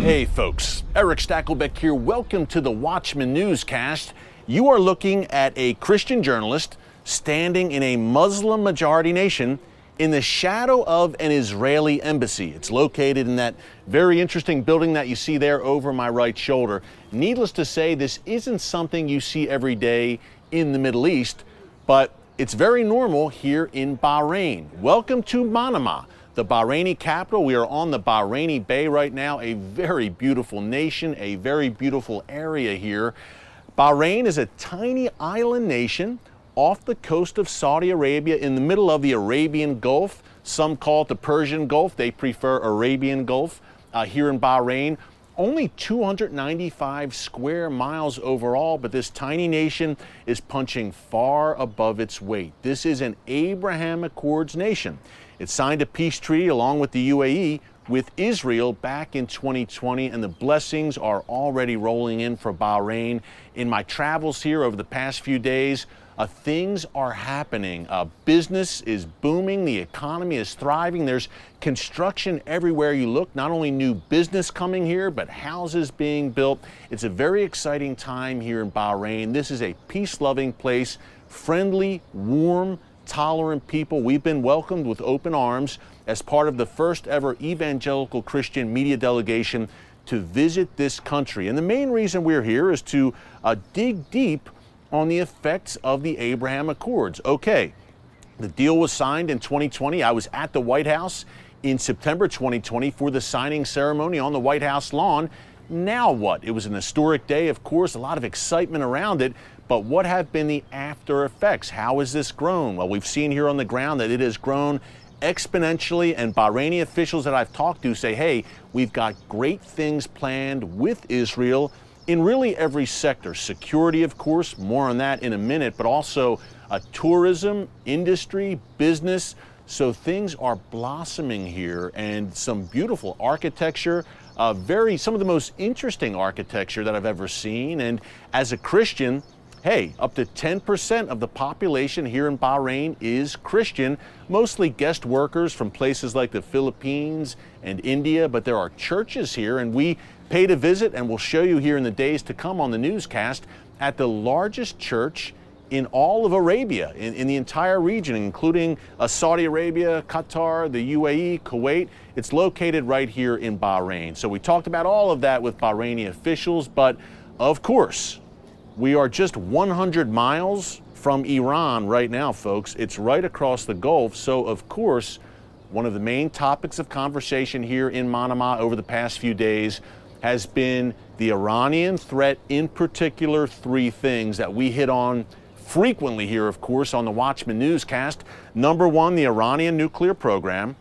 Hey folks, Erick Stakelbeck here. Welcome to the Watchman Newscast. You are looking at a Christian journalist standing in a Muslim majority nation in the shadow of an Israeli embassy. It's located in that very interesting building that you see there over my right shoulder. Needless to say, this isn't something you see every day in the Middle East, but it's very normal here in Bahrain. Welcome to Manama the Bahraini capital. We are on the Bahraini Bay right now, a very beautiful nation, a very beautiful area here. Bahrain is a tiny island nation off the coast of Saudi Arabia in the middle of the Arabian Gulf. Some call it the Persian Gulf, they prefer Arabian Gulf. Uh, here in Bahrain, only 295 square miles overall, but this tiny nation is punching far above its weight. This is an Abraham Accords nation. It signed a peace treaty along with the UAE with Israel back in 2020, and the blessings are already rolling in for Bahrain. In my travels here over the past few days, uh, things are happening. Uh, business is booming, the economy is thriving. There's construction everywhere you look, not only new business coming here, but houses being built. It's a very exciting time here in Bahrain. This is a peace loving place, friendly, warm, tolerant people. We've been welcomed with open arms as part of the first ever evangelical Christian media delegation to visit this country. And the main reason we're here is to uh, dig deep on the effects of the Abraham Accords. Okay, the deal was signed in 2020. I was at the White House in September 2020 for the signing ceremony on the White House lawn. Now what? It was an historic day, of course, a lot of excitement around it, but what have been the after effects? How has this grown? Well, we've seen here on the ground that it has grown exponentially, and Bahraini officials that I've talked to say, hey, we've got great things planned with Israel in really every sector. Security, of course, more on that in a minute, but also uh, tourism, industry, business. So things are blossoming here, and some beautiful architecture. Uh, very some of the most interesting architecture that I've ever seen. And as a Christian, hey, up to 10% of the population here in Bahrain is Christian, mostly guest workers from places like the Philippines and India, but there are churches here, and we paid a visit and we'll show you here in the days to come on the newscast at the largest church in all of Arabia, in, in the entire region, including uh, Saudi Arabia, Qatar, the UAE, Kuwait. It's located right here in Bahrain. So we talked about all of that with Bahraini officials, but of course, we are just 100 miles from Iran right now, folks. It's right across the Gulf. So, of course, one of the main topics of conversation here in Manama over the past few days has been the Iranian threat, in particular, three things that we hit on frequently here, of course, on the Watchman newscast. Number one, the Iranian nuclear program.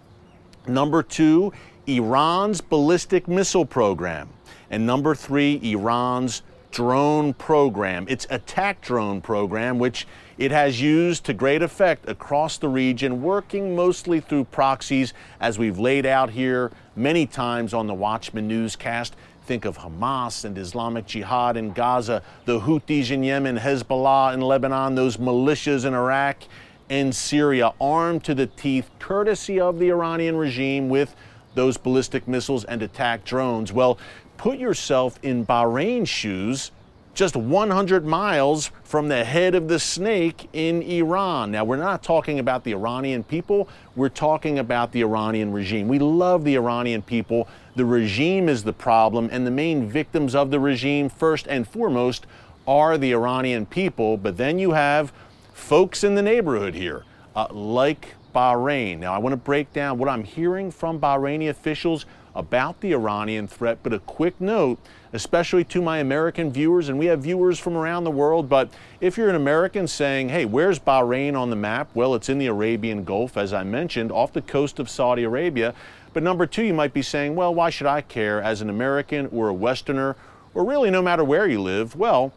Number two, Iran's ballistic missile program. And number three, Iran's drone program, its attack drone program, which it has used to great effect across the region, working mostly through proxies, as we've laid out here many times on the Watchman newscast. Think of Hamas and Islamic Jihad in Gaza, the Houthis in Yemen, Hezbollah in Lebanon, those militias in Iraq and Syria, armed to the teeth, courtesy of the Iranian regime, with those ballistic missiles and attack drones. Well, put yourself in Bahrain's shoes just 100 miles from the head of the snake in Iran. Now, we're not talking about the Iranian people, we're talking about the Iranian regime. We love the Iranian people. The regime is the problem, and the main victims of the regime, first and foremost, are the Iranian people. But then you have folks in the neighborhood here. uh, like Bahrain. Now, I want to break down what I'm hearing from Bahraini officials about the Iranian threat, but a quick note, especially to my American viewers, and we have viewers from around the world, but if you're an American saying, hey, where's Bahrain on the map? Well, it's in the Arabian Gulf, as I mentioned, off the coast of Saudi Arabia. But number two, you might be saying, well, why should I care as an American or a Westerner, or really no matter where you live? Well,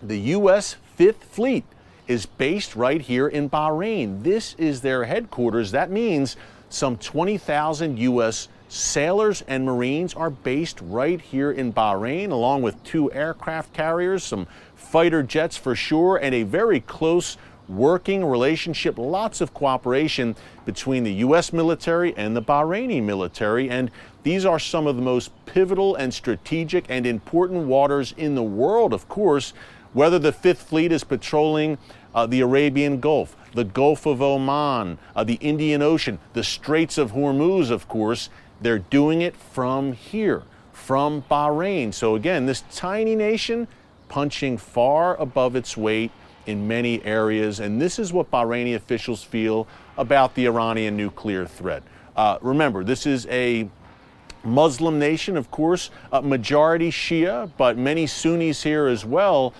the U.S. Fifth Fleet is based right here in Bahrain. This is their headquarters. That means some 20,000 U.S. sailors and Marines are based right here in Bahrain, along with two aircraft carriers, some fighter jets for sure, and a very close working relationship, lots of cooperation between the U.S. military and the Bahraini military. And these are some of the most pivotal and strategic and important waters in the world, of course, whether the Fifth Fleet is patrolling uh, the Arabian Gulf, the Gulf of Oman, uh, the Indian Ocean, the Straits of Hormuz, of course. They're doing it from here, from Bahrain. So, again, this tiny nation punching far above its weight in many areas. And this is what Bahraini officials feel about the Iranian nuclear threat. Uh, remember, this is a Muslim nation, of course, majority Shia, but many Sunnis here as well.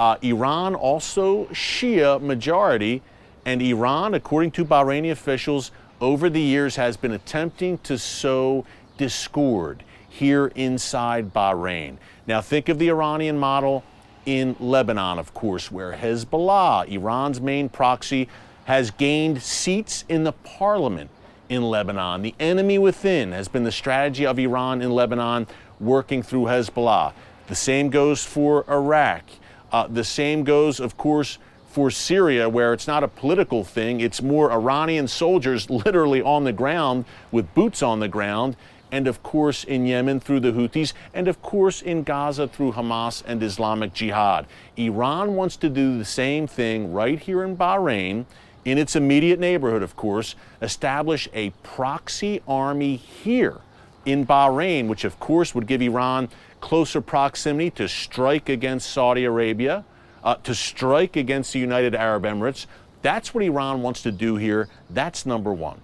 Uh, Iran also Shia majority, and Iran, according to Bahraini officials, over the years has been attempting to sow discord here inside Bahrain. Now, think of the Iranian model in Lebanon, of course, where Hezbollah, Iran's main proxy, has gained seats in the parliament in Lebanon. The enemy within has been the strategy of Iran in Lebanon, working through Hezbollah. The same goes for Iraq. Uh, the same goes, of course, for Syria, where it's not a political thing, it's more Iranian soldiers literally on the ground with boots on the ground. And of course, in Yemen through the Houthis, and of course, in Gaza through Hamas and Islamic Jihad. Iran wants to do the same thing right here in Bahrain, in its immediate neighborhood, of course, establish a proxy army here in Bahrain, which of course would give Iran closer proximity to strike against Saudi Arabia, uh, to strike against the United Arab Emirates. That's what Iran wants to do here. That's number one.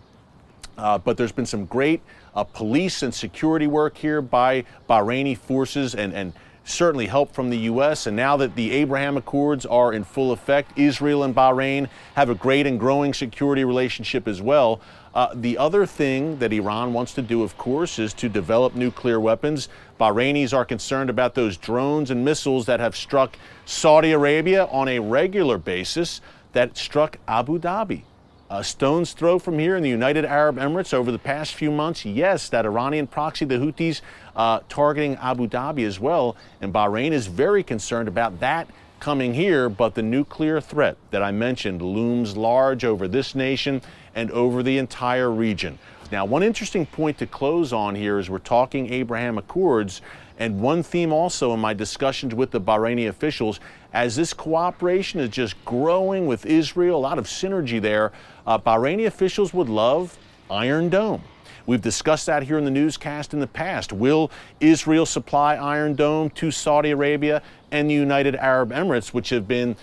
Uh, but there's been some great uh, police and security work here by Bahraini forces and, and certainly help from the U.S. And now that the Abraham Accords are in full effect, Israel and Bahrain have a great and growing security relationship as well. Uh, the other thing that Iran wants to do, of course, is to develop nuclear weapons. Bahrainis are concerned about those drones and missiles that have struck Saudi Arabia on a regular basis, that struck Abu Dhabi. A stone's throw from here in the United Arab Emirates over the past few months. Yes, that Iranian proxy, the Houthis, uh, targeting Abu Dhabi as well. And Bahrain is very concerned about that coming here, but the nuclear threat that I mentioned looms large over this nation and over the entire region. Now, one interesting point to close on here is we're talking Abraham Accords, and one theme also in my discussions with the Bahraini officials, as this cooperation is just growing with Israel, a lot of synergy there, uh, Bahraini officials would love Iron Dome. We've discussed that here in the newscast in the past. Will Israel supply Iron Dome to Saudi Arabia and the United Arab Emirates, which have been,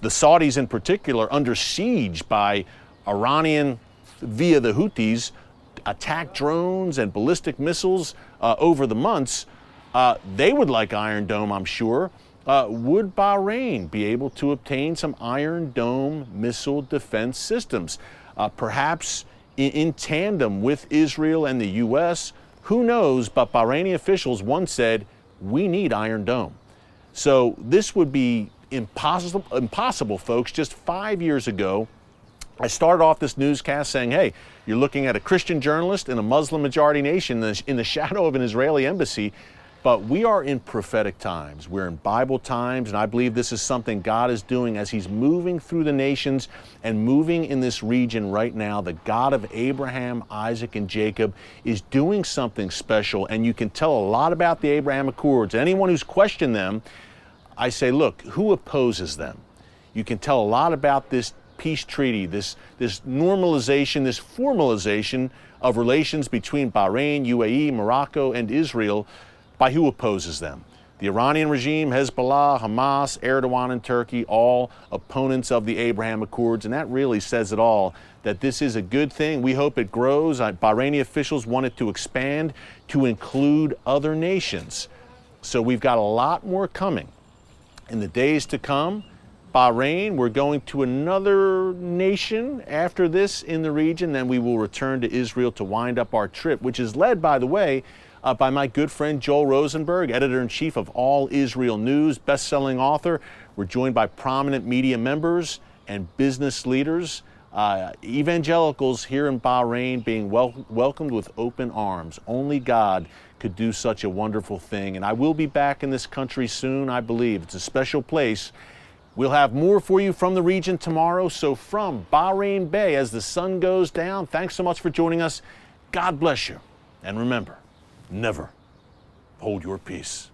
the Saudis in particular, under siege by Iranian via the Houthis, attack drones and ballistic missiles uh, over the months? Uh, they would like Iron Dome, I'm sure. Uh, would Bahrain be able to obtain some Iron Dome missile defense systems? Uh, perhaps in, in tandem with Israel and the U.S. Who knows? But Bahraini officials once said, we need Iron Dome. So this would be impossible, impossible, folks. Just five years ago, I started off this newscast saying, hey, you're looking at a Christian journalist in a Muslim majority nation in the shadow of an Israeli embassy. But we are in prophetic times. We're in Bible times, and I believe this is something God is doing as He's moving through the nations and moving in this region right now. The God of Abraham, Isaac, and Jacob is doing something special, and you can tell a lot about the Abraham Accords. Anyone who's questioned them, I say, look, who opposes them? You can tell a lot about this peace treaty, this, this normalization, this formalization of relations between Bahrain, UAE, Morocco, and Israel by who opposes them. The Iranian regime, Hezbollah, Hamas, Erdogan, and Turkey, all opponents of the Abraham Accords, and that really says it all that this is a good thing. We hope it grows. Uh, Bahraini officials want it to expand to include other nations. So we've got a lot more coming. In the days to come, Bahrain, we're going to another nation after this in the region. Then we will return to Israel to wind up our trip, which is led, by the way, uh, by my good friend Joel Rosenberg, editor in chief of All Israel News, best selling author. We're joined by prominent media members and business leaders. Uh, evangelicals here in Bahrain being wel- welcomed with open arms. Only God could do such a wonderful thing. And I will be back in this country soon, I believe. It's a special place. We'll have more for you from the region tomorrow. So, from Bahrain Bay, as the sun goes down, thanks so much for joining us. God bless you. And remember, never hold your peace.